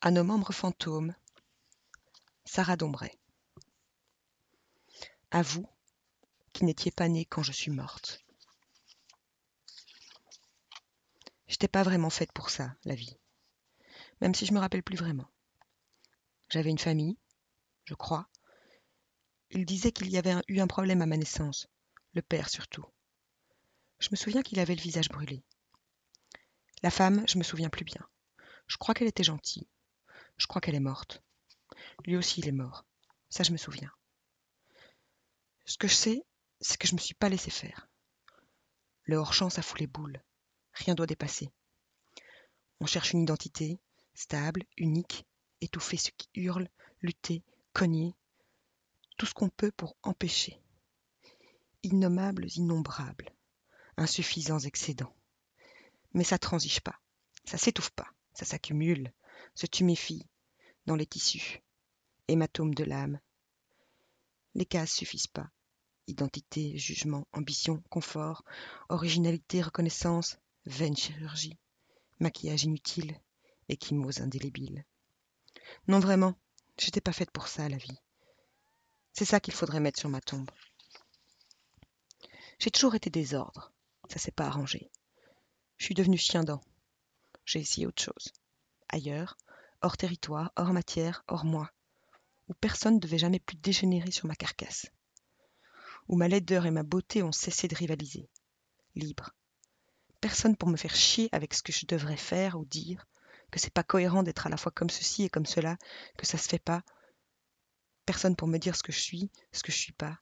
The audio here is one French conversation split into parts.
À nos membres fantômes, Sarah Dombray. À vous, qui n'étiez pas nés quand je suis morte. J'étais pas vraiment faite pour ça, la vie. Même si je me rappelle plus vraiment. J'avais une famille, je crois. Il disait qu'il y avait eu un problème à ma naissance, le père surtout. Je me souviens qu'il avait le visage brûlé. La femme, je me souviens plus bien. Je crois qu'elle était gentille. Je crois qu'elle est morte. Lui aussi, il est mort. Ça, je me souviens. Ce que je sais, c'est que je me suis pas laissé faire. Le hors-champ, ça fout les boules. Rien doit dépasser. On cherche une identité, stable, unique, étouffer ce qui hurle, lutter, cogner, tout ce qu'on peut pour empêcher. Innommables, innombrables, insuffisants excédents. Mais ça transige pas, ça s'étouffe pas, ça s'accumule, se tuméfie dans les tissus, hématomes de l'âme. Les cases suffisent pas. Identité, jugement, ambition, confort, originalité, reconnaissance, vaine chirurgie, maquillage inutile, échymose indélébile. Non vraiment, j'étais pas faite pour ça, la vie. C'est ça qu'il faudrait mettre sur ma tombe. J'ai toujours été désordre, ça s'est pas arrangé. Je suis devenue chien-dent. J'ai essayé autre chose. Ailleurs, hors territoire, hors matière, hors moi, où personne ne devait jamais plus dégénérer sur ma carcasse, où ma laideur et ma beauté ont cessé de rivaliser, libre. Personne pour me faire chier avec ce que je devrais faire ou dire, que c'est pas cohérent d'être à la fois comme ceci et comme cela, que ça se fait pas. Personne pour me dire ce que je suis, ce que je suis pas.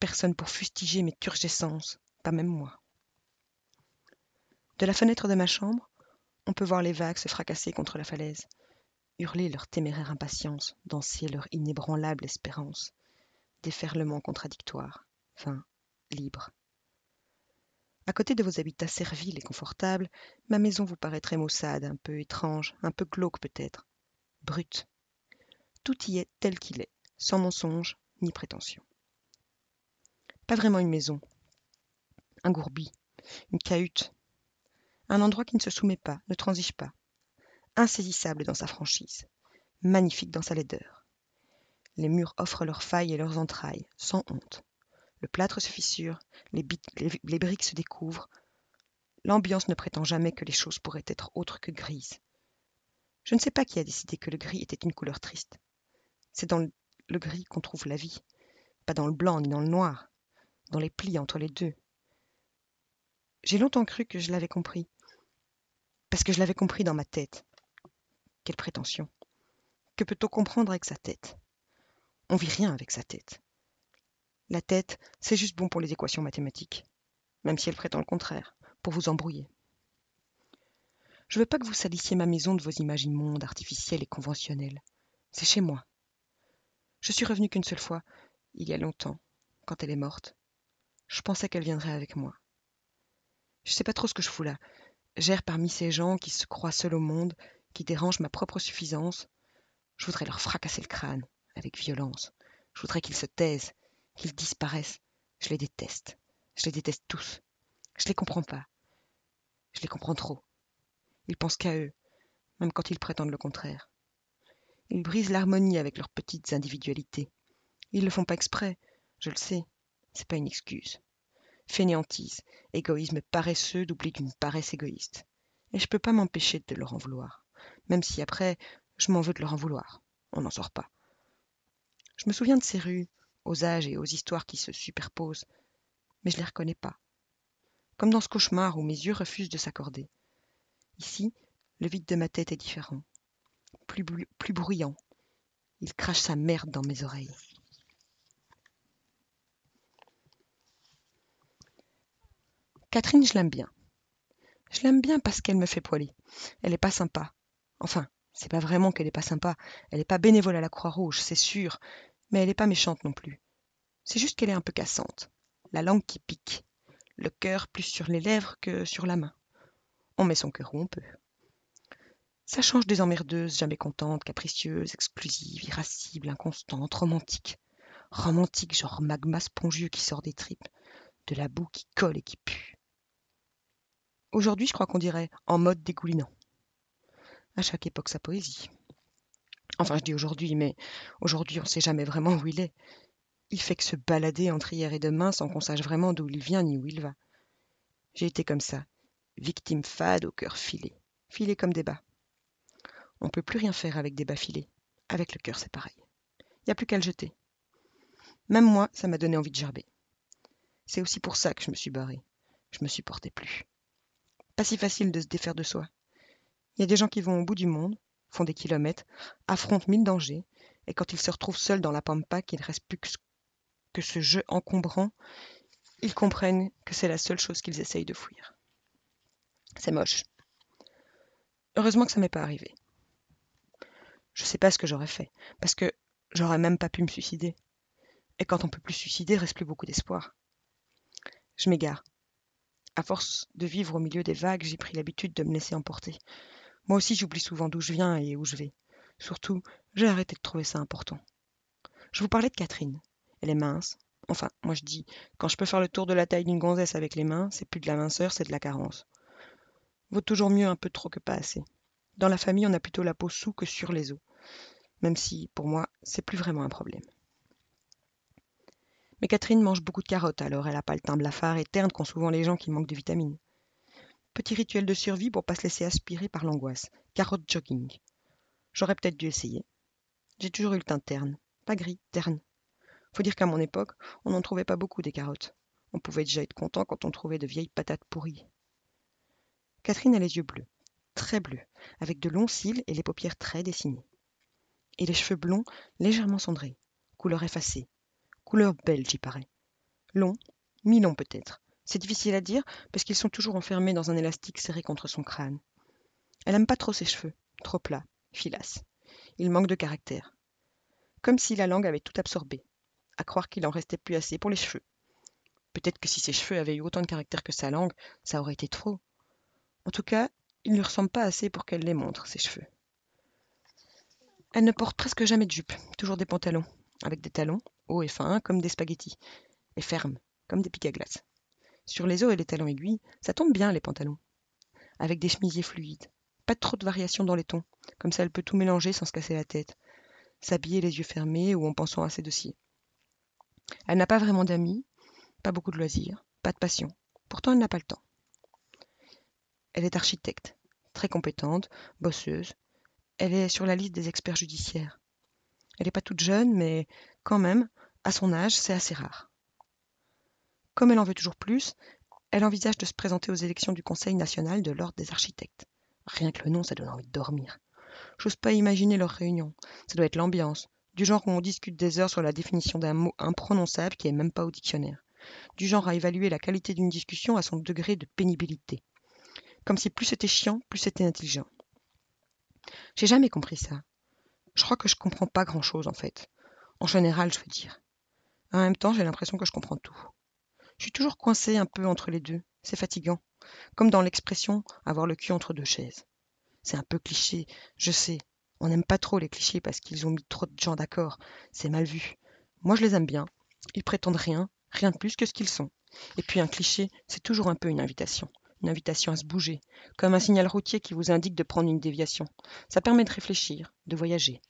Personne pour fustiger mes turgescences, pas même moi. De la fenêtre de ma chambre, on peut voir les vagues se fracasser contre la falaise, hurler leur téméraire impatience, danser leur inébranlable espérance, déferlement contradictoire, fin, libre. À côté de vos habitats serviles et confortables, ma maison vous paraîtrait maussade, un peu étrange, un peu glauque peut-être, brute. Tout y est tel qu'il est, sans mensonge ni prétention. Pas vraiment une maison, un gourbi, une cahute, un endroit qui ne se soumet pas, ne transige pas, insaisissable dans sa franchise, magnifique dans sa laideur. Les murs offrent leurs failles et leurs entrailles, sans honte. Le plâtre se fissure, les, briques se découvrent. L'ambiance ne prétend jamais que les choses pourraient être autres que grises. Je ne sais pas qui a décidé que le gris était une couleur triste. C'est dans le gris qu'on trouve la vie, pas dans le blanc ni dans le noir, dans les plis entre les deux. J'ai longtemps cru que je l'avais compris, parce que je l'avais compris dans ma tête. Quelle prétention. Que peut-on comprendre avec sa tête? On vit rien avec sa tête. La tête, c'est juste bon pour les équations mathématiques, même si elle prétend le contraire, pour vous embrouiller. Je veux pas que vous salissiez ma maison de vos images immondes, artificielles et conventionnelles. C'est chez moi. Je suis revenue qu'une seule fois, il y a longtemps, quand elle est morte. Je pensais qu'elle viendrait avec moi. Je sais pas trop ce que je fous là. J'erre parmi ces gens qui se croient seuls au monde, qui dérangent ma propre suffisance. Je voudrais leur fracasser le crâne, avec violence. Je voudrais qu'ils se taisent, qu'ils disparaissent. Je les déteste. Je les déteste tous. Je les comprends pas. Je les comprends trop. Ils pensent qu'à eux, même quand ils prétendent le contraire. Ils brisent l'harmonie avec leurs petites individualités. Ils le font pas exprès, je le sais. C'est pas une excuse. Fainéantise, égoïsme paresseux d'oubli d'une paresse égoïste. Et je peux pas m'empêcher de leur en vouloir. Même si après, je m'en veux de leur en vouloir. On n'en sort pas. Je me souviens de ces rues, aux âges et aux histoires qui se superposent, mais je les reconnais pas. Comme dans ce cauchemar où mes yeux refusent de s'accorder. Ici, le vide de ma tête est différent, plus, plus bruyant. Il crache sa merde dans mes oreilles. Catherine, je l'aime bien. Je l'aime bien parce qu'elle me fait poiler. Elle est pas sympa. Enfin, c'est pas vraiment qu'elle est pas sympa. Elle est pas bénévole à la Croix-Rouge, c'est sûr, mais elle est pas méchante non plus. C'est juste qu'elle est un peu cassante. La langue qui pique. Le cœur plus sur les lèvres que sur la main. On met son cœur où on peut. Ça change des emmerdeuses, jamais contentes, capricieuses, exclusives, irascibles, inconstantes, romantiques. Romantiques, genre magma spongieux qui sort des tripes. De la boue qui colle et qui pue. Aujourd'hui, je crois qu'on dirait en mode dégoulinant. À chaque époque sa poésie. Enfin, je dis aujourd'hui, mais aujourd'hui, on ne sait jamais vraiment où il est. Il fait que se balader entre hier et demain sans qu'on sache vraiment d'où il vient ni où il va. J'ai été comme ça, victime fade au cœur filé, filé comme des bas. On peut plus rien faire avec des bas filés. Avec le cœur, c'est pareil. Il n'y a plus qu'à le jeter. Même moi, ça m'a donné envie de gerber. C'est aussi pour ça que je me suis barré. Je me supportais plus. Pas si facile de se défaire de soi. Il y a des gens qui vont au bout du monde, font des kilomètres, affrontent mille dangers, et quand ils se retrouvent seuls dans la pampa, qu'il ne reste plus que, ce jeu encombrant, ils comprennent que c'est la seule chose qu'ils essayent de fuir. C'est moche. Heureusement que ça m'est pas arrivé. Je sais pas ce que j'aurais fait, parce que j'aurais même pas pu me suicider. Et quand on peut plus suicider, reste plus beaucoup d'espoir. Je m'égare. À force de vivre au milieu des vagues, j'ai pris l'habitude de me laisser emporter. Moi aussi, j'oublie souvent d'où je viens et où je vais. Surtout, j'ai arrêté de trouver ça important. Je vous parlais de Catherine. Elle est mince. Enfin, moi je dis, quand je peux faire le tour de la taille d'une gonzesse avec les mains, c'est plus de la minceur, c'est de la carence. Vaut toujours mieux un peu trop que pas assez. Dans la famille, on a plutôt la peau sous que sur les os. Même si, pour moi, c'est plus vraiment un problème. Mais Catherine mange beaucoup de carottes, alors elle n'a pas le teint blafard et terne qu'ont souvent les gens qui manquent de vitamines. Petit rituel de survie pour pas se laisser aspirer par l'angoisse. Carotte jogging. J'aurais peut-être dû essayer. J'ai toujours eu le teint terne. Pas gris, terne. Faut dire qu'à mon époque, on n'en trouvait pas beaucoup des carottes. On pouvait déjà être content quand on trouvait de vieilles patates pourries. Catherine a les yeux bleus, très bleus, avec de longs cils et les paupières très dessinées. Et les cheveux blonds légèrement cendrés, couleur effacée. Couleur belge, y paraît. Long, mi-long peut-être. C'est difficile à dire parce qu'ils sont toujours enfermés dans un élastique serré contre son crâne. Elle aime pas trop ses cheveux, trop plats, filasses. Il manque de caractère. Comme si la langue avait tout absorbé à croire qu'il en restait plus assez pour les cheveux. Peut-être que si ses cheveux avaient eu autant de caractère que sa langue, ça aurait été trop. En tout cas, il ne lui ressemble pas assez pour qu'elle les montre, ses cheveux. Elle ne porte presque jamais de jupe, toujours des pantalons, avec des talons, hauts et fins comme des spaghettis, et fermes, comme des piques à glace. Sur les os et les talons aiguilles, ça tombe bien les pantalons, avec des chemisiers fluides. Pas trop de variations dans les tons, comme ça elle peut tout mélanger sans se casser la tête, s'habiller les yeux fermés ou en pensant à ses dossiers. Elle n'a pas vraiment d'amis, pas beaucoup de loisirs, pas de passion. Pourtant, elle n'a pas le temps. Elle est architecte, très compétente, bosseuse. Elle est sur la liste des experts judiciaires. Elle n'est pas toute jeune, mais quand même, à son âge, c'est assez rare. Comme elle en veut toujours plus, elle envisage de se présenter aux élections du Conseil national de l'Ordre des architectes. Rien que le nom, ça donne envie de dormir. J'ose pas imaginer leur réunion. Ça doit être l'ambiance, du genre où on discute des heures sur la définition d'un mot imprononçable qui est même pas au dictionnaire, du genre à évaluer la qualité d'une discussion à son degré de pénibilité. Comme si plus c'était chiant, plus c'était intelligent. J'ai jamais compris ça. Je crois que je comprends pas grand chose en fait. En général, je veux dire. En même temps, j'ai l'impression que je comprends tout. Je suis toujours coincé un peu entre les deux. C'est fatigant. Comme dans l'expression avoir le cul entre deux chaises. C'est un peu cliché, je sais, on n'aime pas trop les clichés parce qu'ils ont mis trop de gens d'accord. C'est mal vu. Moi, je les aime bien. Ils prétendent rien, rien de plus que ce qu'ils sont. Et puis un cliché, c'est toujours un peu une invitation. Une invitation à se bouger, comme un signal routier qui vous indique de prendre une déviation. Ça permet de réfléchir, de voyager.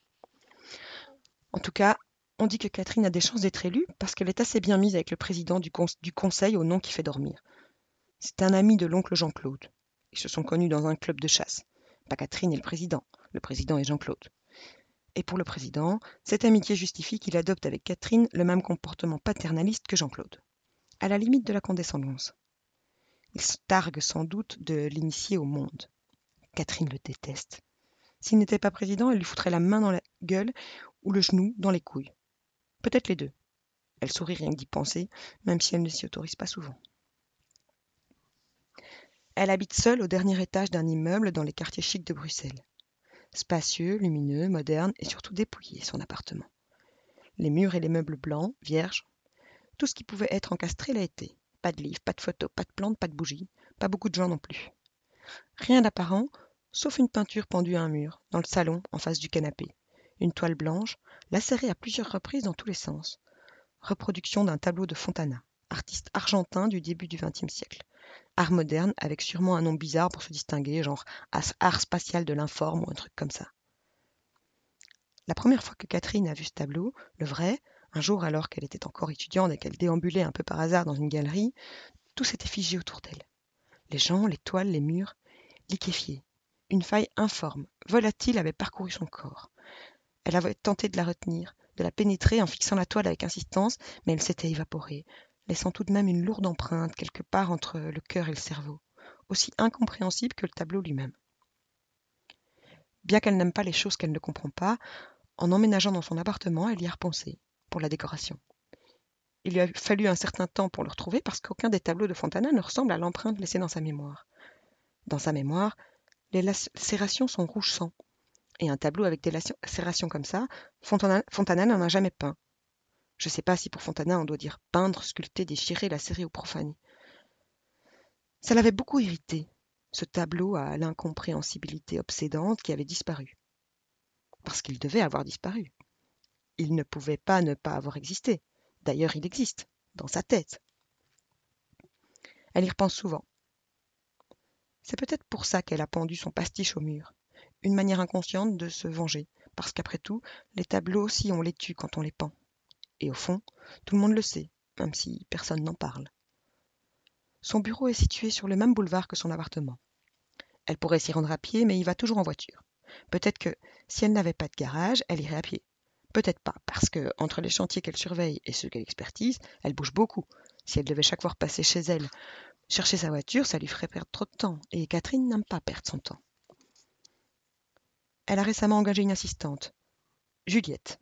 En tout cas, on dit que Catherine a des chances d'être élue parce qu'elle est assez bien mise avec le président du, conseil au nom qui fait dormir. C'est un ami de l'oncle Jean-Claude. Ils se sont connus dans un club de chasse. Pas Catherine et le président, le président est Jean-Claude. Et pour le président, cette amitié justifie qu'il adopte avec Catherine le même comportement paternaliste que Jean-Claude, à la limite de la condescendance. Il se targue sans doute de l'initier au monde. Catherine le déteste. S'il n'était pas président, elle lui foutrait la main dans la gueule ou le genou dans les couilles. Peut-être les deux. Elle sourit rien que d'y penser, même si elle ne s'y autorise pas souvent. Elle habite seule au dernier étage d'un immeuble dans les quartiers chics de Bruxelles. Spacieux, lumineux, moderne et surtout dépouillé, son appartement. Les murs et les meubles blancs, vierges. Tout ce qui pouvait être encastré l'a été. Pas de livres, pas de photos, pas de plantes, pas de bougies, pas beaucoup de gens non plus. Rien d'apparent, sauf une peinture pendue à un mur, dans le salon, en face du canapé. Une toile blanche, lacérée à plusieurs reprises dans tous les sens. Reproduction d'un tableau de Fontana, artiste argentin du début du XXe siècle art moderne avec sûrement un nom bizarre pour se distinguer, genre art spatial de l'informe ou un truc comme ça. La première fois que Catherine a vu ce tableau, le vrai, un jour alors qu'elle était encore étudiante et qu'elle déambulait un peu par hasard dans une galerie, tout s'était figé autour d'elle. Les gens, les toiles, les murs, liquéfiés. Une faille informe, volatile avait parcouru son corps. Elle avait tenté de la retenir, de la pénétrer en fixant la toile avec insistance, mais elle s'était évaporée, laissant tout de même une lourde empreinte quelque part entre le cœur et le cerveau, aussi incompréhensible que le tableau lui-même. Bien qu'elle n'aime pas les choses qu'elle ne comprend pas, en emménageant dans son appartement, elle y a repensé, pour la décoration. Il lui a fallu un certain temps pour le retrouver parce qu'aucun des tableaux de Fontana ne ressemble à l'empreinte laissée dans sa mémoire. Dans sa mémoire, les lacérations sont rouge sang. Et un tableau avec des lacérations comme ça, Fontana, n'en a jamais peint. Je ne sais pas si pour Fontana on doit dire peindre, sculpter, déchirer, lacérer ou profaner. Ça l'avait beaucoup irrité, ce tableau à l'incompréhensibilité obsédante qui avait disparu. Parce qu'il devait avoir disparu. Il ne pouvait pas ne pas avoir existé. D'ailleurs, il existe, dans sa tête. Elle y repense souvent. C'est peut-être pour ça qu'elle a pendu son pastiche au mur. Une manière inconsciente de se venger, parce qu'après tout, les tableaux aussi on les tue quand on les pend. Et au fond, tout le monde le sait, même si personne n'en parle. Son bureau est situé sur le même boulevard que son appartement. Elle pourrait s'y rendre à pied, mais il va toujours en voiture. Peut-être que, si elle n'avait pas de garage, elle irait à pied. Peut-être pas, parce que entre les chantiers qu'elle surveille et ceux qu'elle expertise, elle bouge beaucoup. Si elle devait chaque fois repasser chez elle, chercher sa voiture, ça lui ferait perdre trop de temps, et Catherine n'aime pas perdre son temps. Elle a récemment engagé une assistante, Juliette.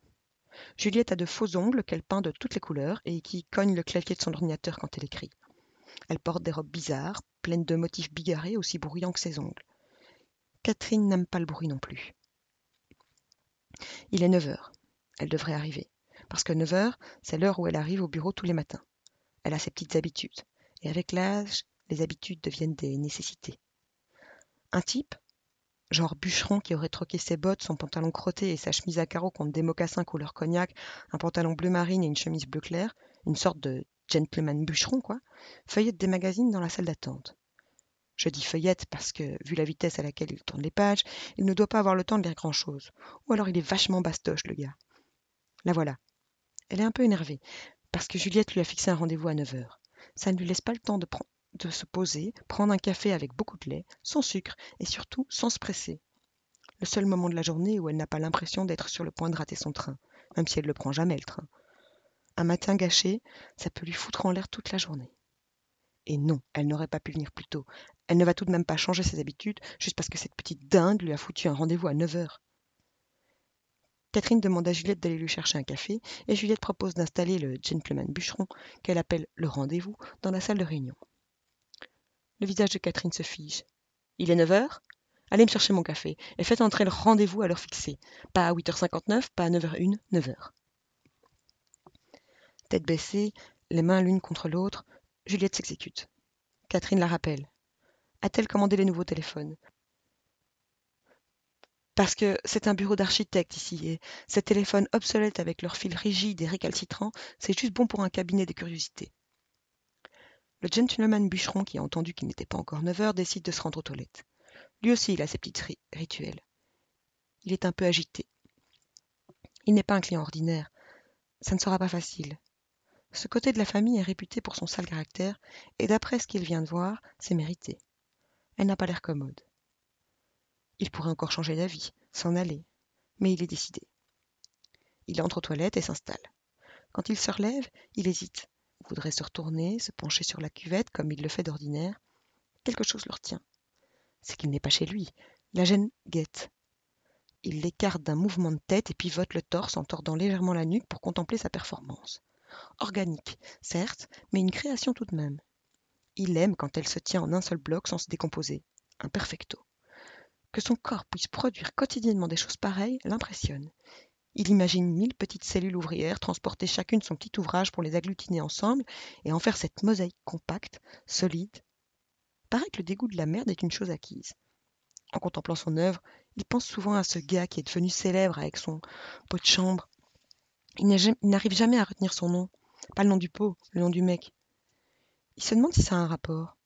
Juliette a de faux ongles qu'elle peint de toutes les couleurs et qui cognent le clavier de son ordinateur quand elle écrit. Elle porte des robes bizarres, pleines de motifs bigarrés aussi bruyants que ses ongles. Catherine n'aime pas le bruit non plus. Il est 9 heures. Elle devrait arriver. Parce que 9 heures, c'est l'heure où elle arrive au bureau tous les matins. Elle a ses petites habitudes. Et avec l'âge, les habitudes deviennent des nécessités. Un type, genre bûcheron qui aurait troqué ses bottes, son pantalon crotté et sa chemise à carreaux contre des mocassins couleur cognac, un pantalon bleu marine et une chemise bleu clair, une sorte de gentleman bûcheron, quoi, feuillette des magazines dans la salle d'attente. Je dis feuillette parce que, vu la vitesse à laquelle il tourne les pages, il ne doit pas avoir le temps de lire grand-chose. Ou alors il est vachement bastoche, le gars. La voilà. Elle est un peu énervée, parce que Juliette lui a fixé un rendez-vous à 9 heures. Ça ne lui laisse pas le temps de, de se poser, prendre un café avec beaucoup de lait, sans sucre et surtout sans se presser. Le seul moment de la journée où elle n'a pas l'impression d'être sur le point de rater son train, même si elle ne le prend jamais le train. Un matin gâché, ça peut lui foutre en l'air toute la journée. Et non, elle n'aurait pas pu venir plus tôt. Elle ne va tout de même pas changer ses habitudes juste parce que cette petite dingue lui a foutu un rendez-vous à 9 heures. Catherine demande à Juliette d'aller lui chercher un café et Juliette propose d'installer le gentleman bûcheron, qu'elle appelle le rendez-vous, dans la salle de réunion. Le visage de Catherine se fige. Il est 9 heures? Allez me chercher mon café et faites entrer le rendez-vous à l'heure fixée. Pas à 8h59, pas à 9h01, 9h. Tête baissée, les mains l'une contre l'autre, Juliette s'exécute. Catherine la rappelle. A-t-elle commandé les nouveaux téléphones? Parce que c'est un bureau d'architecte ici, et ces téléphones obsolètes avec leurs fils rigides et récalcitrants, c'est juste bon pour un cabinet des curiosités. Le gentleman bûcheron, qui a entendu qu'il n'était pas encore 9 heures, décide de se rendre aux toilettes. Lui aussi, il a ses petits rituels. Il est un peu agité. Il n'est pas un client ordinaire. Ça ne sera pas facile. Ce côté de la famille est réputé pour son sale caractère, et d'après ce qu'il vient de voir, c'est mérité. Elle n'a pas l'air commode. Il pourrait encore changer d'avis, s'en aller, mais il est décidé. Il entre aux toilettes et s'installe. Quand il se relève, il hésite, voudrait se retourner, se pencher sur la cuvette comme il le fait d'ordinaire. Quelque chose le retient. C'est qu'il n'est pas chez lui. La gêne guette. Il l'écarte d'un mouvement de tête et pivote le torse en tordant légèrement la nuque pour contempler sa performance. Organique, certes, mais une création tout de même. Il aime quand elle se tient en un seul bloc sans se décomposer. Un perfecto. Que son corps puisse produire quotidiennement des choses pareilles l'impressionne. Il imagine mille petites cellules ouvrières transporter chacune son petit ouvrage pour les agglutiner ensemble et en faire cette mosaïque compacte, solide. Paraît que le dégoût de la merde est une chose acquise. En contemplant son œuvre, il pense souvent à ce gars qui est devenu célèbre avec son pot de chambre. Il n'arrive jamais à retenir son nom. Pas le nom du pot, le nom du mec. Il se demande si ça a un rapport.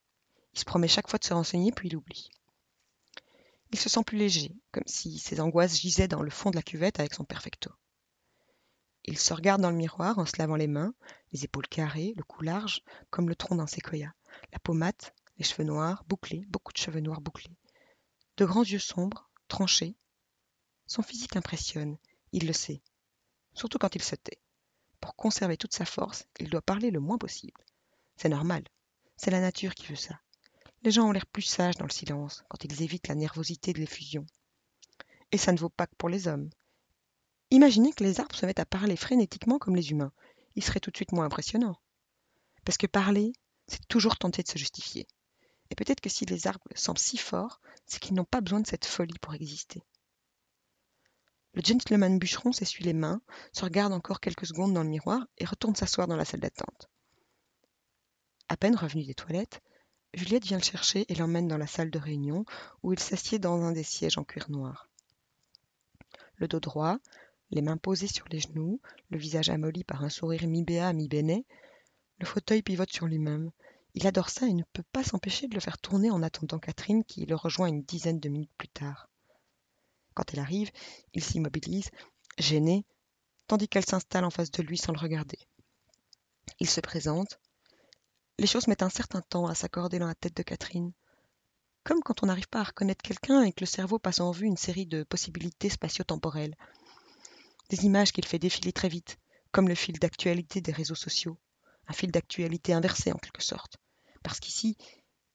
Il se promet chaque fois de se renseigner, puis il oublie. Il se sent plus léger, comme si ses angoisses gisaient dans le fond de la cuvette avec son perfecto. Il se regarde dans le miroir en se lavant les mains, les épaules carrées, le cou large, comme le tronc d'un séquoia, la peau mate, les cheveux noirs, bouclés, beaucoup de cheveux noirs bouclés. De grands yeux sombres, tranchés. Son physique impressionne, il le sait, surtout quand il se tait. Pour conserver toute sa force, il doit parler le moins possible. C'est normal, c'est la nature qui veut ça. Les gens ont l'air plus sages dans le silence, quand ils évitent la nervosité de l'effusion. Et ça ne vaut pas que pour les hommes. Imaginez que les arbres se mettent à parler frénétiquement comme les humains. Il serait tout de suite moins impressionnant. Parce que parler, c'est toujours tenter de se justifier. Et peut-être que si les arbres semblent si forts, c'est qu'ils n'ont pas besoin de cette folie pour exister. Le gentleman bûcheron s'essuie les mains, se regarde encore quelques secondes dans le miroir et retourne s'asseoir dans la salle d'attente. À peine revenu des toilettes, Juliette vient le chercher et l'emmène dans la salle de réunion, où il s'assied dans un des sièges en cuir noir. Le dos droit, les mains posées sur les genoux, le visage amolli par un sourire mi-béat, mi-bénet, le fauteuil pivote sur lui-même. Il adore ça et ne peut pas s'empêcher de le faire tourner en attendant Catherine qui le rejoint une dizaine de minutes plus tard. Quand elle arrive, il s'immobilise, gêné, tandis qu'elle s'installe en face de lui sans le regarder. Il se présente, les choses mettent un certain temps à s'accorder dans la tête de Catherine. Comme quand on n'arrive pas à reconnaître quelqu'un et que le cerveau passe en vue une série de possibilités spatio-temporelles. Des images qu'il fait défiler très vite, comme le fil d'actualité des réseaux sociaux. Un fil d'actualité inversé en quelque sorte. Parce qu'ici,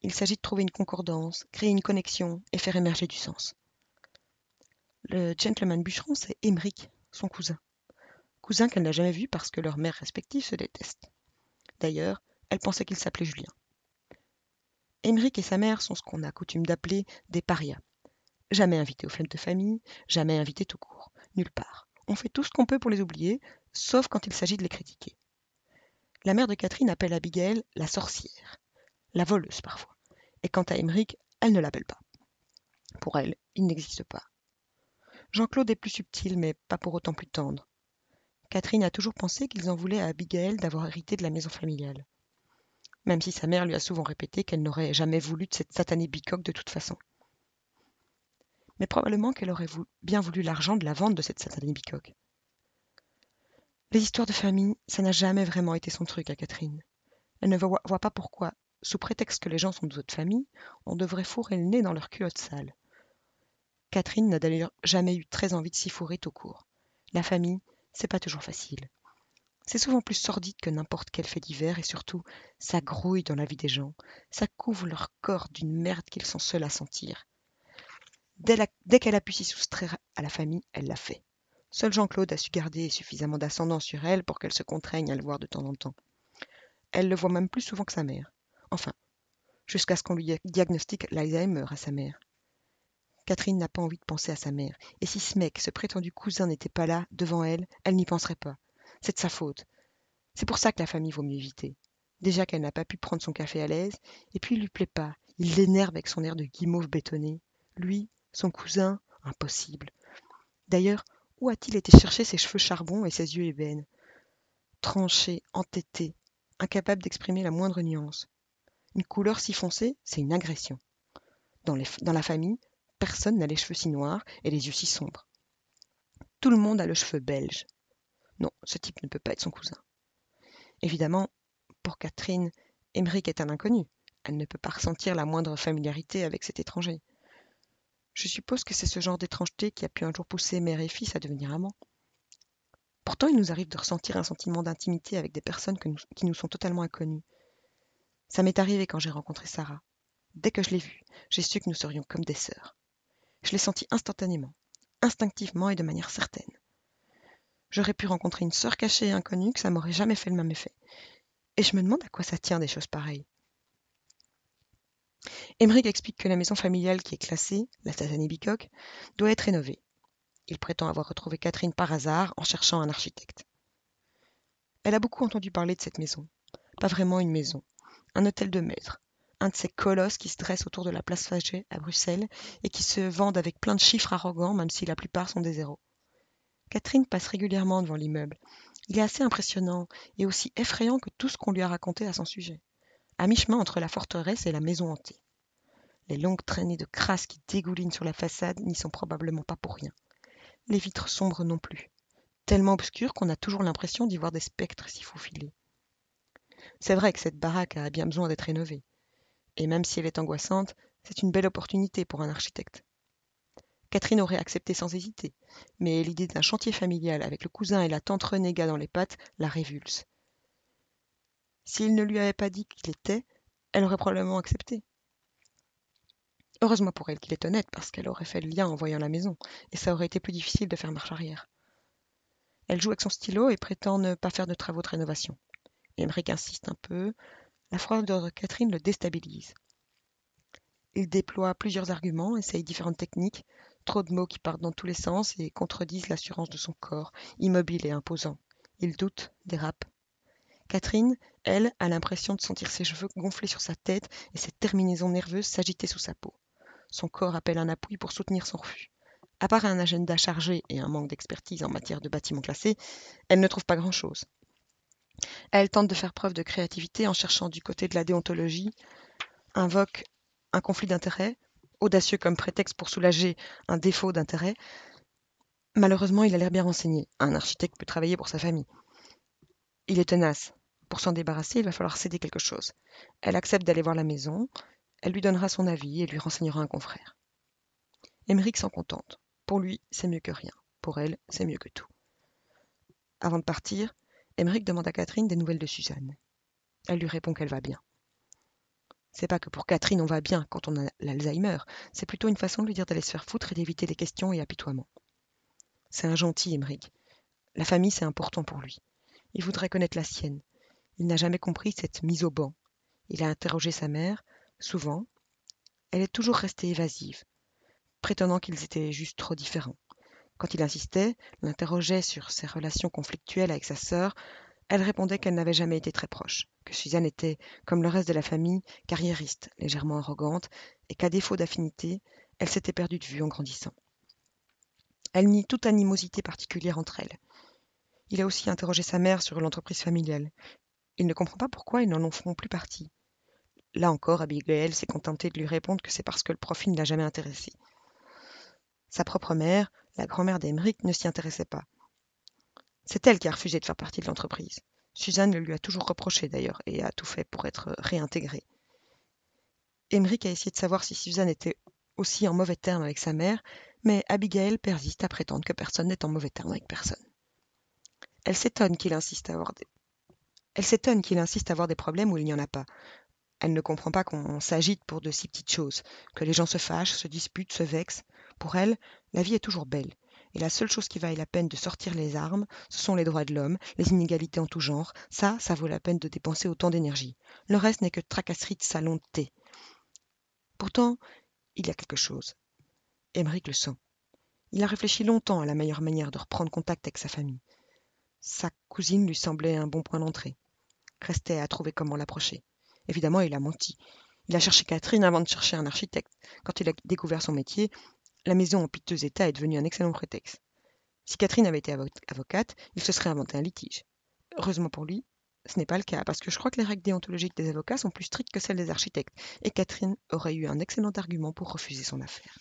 il s'agit de trouver une concordance, créer une connexion et faire émerger du sens. Le gentleman bûcheron, c'est Émeric, son cousin. Cousin qu'elle n'a jamais vu parce que leurs mères respectives se détestent. D'ailleurs, elle pensait qu'il s'appelait Julien. Émeric et sa mère sont ce qu'on a coutume d'appeler des parias. Jamais invités aux fêtes de famille, jamais invités tout court, nulle part. On fait tout ce qu'on peut pour les oublier, sauf quand il s'agit de les critiquer. La mère de Catherine appelle Abigail la sorcière, la voleuse parfois. Et quant à Émeric, elle ne l'appelle pas. Pour elle, il n'existe pas. Jean-Claude est plus subtil, mais pas pour autant plus tendre. Catherine a toujours pensé qu'ils en voulaient à Abigail d'avoir hérité de la maison familiale même si sa mère lui a souvent répété qu'elle n'aurait jamais voulu de cette satanée bicoque de toute façon. Mais probablement qu'elle aurait bien voulu l'argent de la vente de cette satanée bicoque. Les histoires de famille, ça n'a jamais vraiment été son truc à Catherine. Elle ne voit, pas pourquoi, sous prétexte que les gens sont de votre famille, on devrait fourrer le nez dans leur culotte sale. Catherine n'a d'ailleurs jamais eu très envie de s'y fourrer tout court. La famille, c'est pas toujours facile. C'est souvent plus sordide que n'importe quel fait divers et surtout, ça grouille dans la vie des gens. Ça couvre leur corps d'une merde qu'ils sont seuls à sentir. Dès, qu'elle a pu s'y soustraire à la famille, elle l'a fait. Seul Jean-Claude a su garder suffisamment d'ascendant sur elle pour qu'elle se contraigne à le voir de temps en temps. Elle le voit même plus souvent que sa mère. Enfin, jusqu'à ce qu'on lui diagnostique l'Alzheimer à sa mère. Catherine n'a pas envie de penser à sa mère, et si ce mec, ce prétendu cousin, n'était pas là, devant elle, elle n'y penserait pas. C'est de sa faute. C'est pour ça que la famille vaut mieux éviter. Déjà qu'elle n'a pas pu prendre son café à l'aise, et puis il lui plaît pas. Il l'énerve avec son air de guimauve bétonné. Lui, son cousin, impossible. D'ailleurs, où a-t-il été chercher ses cheveux charbon et ses yeux ébènes? Tranché, entêté, incapable d'exprimer la moindre nuance. Une couleur si foncée, c'est une agression. Dans la famille, personne n'a les cheveux si noirs et les yeux si sombres. Tout le monde a le cheveu belge, non, ce type ne peut pas être son cousin. Évidemment, pour Catherine, Émeric est un inconnu. Elle ne peut pas ressentir la moindre familiarité avec cet étranger. Je suppose que c'est ce genre d'étrangeté qui a pu un jour pousser mère et fils à devenir amants. Pourtant, il nous arrive de ressentir un sentiment d'intimité avec des personnes qui nous sont totalement inconnues. Ça m'est arrivé quand j'ai rencontré Sarah. Dès que je l'ai vue, j'ai su que nous serions comme des sœurs. Je l'ai senti instantanément, instinctivement et de manière certaine. J'aurais pu rencontrer une sœur cachée et inconnue que ça m'aurait jamais fait le même effet. Et je me demande à quoi ça tient des choses pareilles. Emmerich explique que la maison familiale qui est classée, la Sazanie Bicoque, doit être rénovée. Il prétend avoir retrouvé Catherine par hasard en cherchant un architecte. Elle a beaucoup entendu parler de cette maison. Pas vraiment une maison, un hôtel de maître, un de ces colosses qui se dressent autour de la place Faget à Bruxelles et qui se vendent avec plein de chiffres arrogants même si la plupart sont des zéros. Catherine passe régulièrement devant l'immeuble. Il est assez impressionnant et aussi effrayant que tout ce qu'on lui a raconté à son sujet, à mi-chemin entre la forteresse et la maison hantée. Les longues traînées de crasse qui dégoulinent sur la façade n'y sont probablement pas pour rien. Les vitres sombres non plus, tellement obscures qu'on a toujours l'impression d'y voir des spectres s'y faufiler. C'est vrai que cette baraque a bien besoin d'être rénovée. Et même si elle est angoissante, c'est une belle opportunité pour un architecte. Catherine aurait accepté sans hésiter, mais l'idée d'un chantier familial avec le cousin et la tante renégat dans les pattes la révulse. S'il ne lui avait pas dit qu'il était, elle aurait probablement accepté. Heureusement pour elle qu'il est honnête, parce qu'elle aurait fait le lien en voyant la maison, et ça aurait été plus difficile de faire marche arrière. Elle joue avec son stylo et prétend ne pas faire de travaux de rénovation. Emmerich insiste un peu. La froideur de Catherine le déstabilise. Il déploie plusieurs arguments, essaye différentes techniques, Trop de mots qui partent dans tous les sens et contredisent l'assurance de son corps, immobile et imposant. Il doute, dérape. Catherine, elle, a l'impression de sentir ses cheveux gonfler sur sa tête et ses terminaisons nerveuses s'agiter sous sa peau. Son corps appelle un appui pour soutenir son refus. À part un agenda chargé et un manque d'expertise en matière de bâtiments classés, elle ne trouve pas grand-chose. Elle tente de faire preuve de créativité en cherchant du côté de la déontologie, invoque un conflit d'intérêts, audacieux comme prétexte pour soulager un défaut d'intérêt. Malheureusement, il a l'air bien renseigné. Un architecte peut travailler pour sa famille. Il est tenace. Pour s'en débarrasser, il va falloir céder quelque chose. Elle accepte d'aller voir la maison. Elle lui donnera son avis et lui renseignera un confrère. Émeric s'en contente. Pour lui, c'est mieux que rien. Pour elle, c'est mieux que tout. Avant de partir, Émeric demande à Catherine des nouvelles de Suzanne. Elle lui répond qu'elle va bien. C'est pas que pour Catherine on va bien quand on a l'Alzheimer, c'est plutôt une façon de lui dire d'aller se faire foutre et d'éviter les questions et apitoiements. C'est un gentil, Emmerich. La famille, c'est important pour lui. Il voudrait connaître la sienne. Il n'a jamais compris cette mise au banc. Il a interrogé sa mère, souvent. Elle est toujours restée évasive, prétendant qu'ils étaient juste trop différents. Quand il insistait, l'interrogeait sur ses relations conflictuelles avec sa sœur, elle répondait qu'elle n'avait jamais été très proche, que Suzanne était, comme le reste de la famille, carriériste, légèrement arrogante, et qu'à défaut d'affinité, elle s'était perdue de vue en grandissant. Elle nie toute animosité particulière entre elles. Il a aussi interrogé sa mère sur l'entreprise familiale. Il ne comprend pas pourquoi ils n'en feront plus partie. Là encore, Abigail s'est contentée de lui répondre que c'est parce que le profit ne l'a jamais intéressé. Sa propre mère, la grand-mère d'Emeric, ne s'y intéressait pas. C'est elle qui a refusé de faire partie de l'entreprise. Suzanne le lui a toujours reproché d'ailleurs et a tout fait pour être réintégrée. Emmerich a essayé de savoir si Suzanne était aussi en mauvais termes avec sa mère, mais Abigail persiste à prétendre que personne n'est en mauvais termes avec personne. Elle s'étonne qu'il insiste à avoir des... Elle s'étonne qu'il insiste à avoir des problèmes où il n'y en a pas. Elle ne comprend pas qu'on s'agite pour de si petites choses, que les gens se fâchent, se disputent, se vexent. Pour elle, la vie est toujours belle, et la seule chose qui vaille la peine de sortir les armes, ce sont les droits de l'homme, les inégalités en tout genre. Ça, ça vaut la peine de dépenser autant d'énergie. Le reste n'est que tracasserie de salon. Pourtant, il y a quelque chose. Émeric le sent. Il a réfléchi longtemps à la meilleure manière de reprendre contact avec sa famille. Sa cousine lui semblait un bon point d'entrée. Restait à trouver comment l'approcher. Évidemment, il a menti. Il a cherché Catherine avant de chercher un architecte. Quand il a découvert son métier, la maison en piteux état est devenue un excellent prétexte. Si Catherine avait été avocate, il se serait inventé un litige. Heureusement pour lui, ce n'est pas le cas, parce que je crois que les règles déontologiques des avocats sont plus strictes que celles des architectes, et Catherine aurait eu un excellent argument pour refuser son affaire.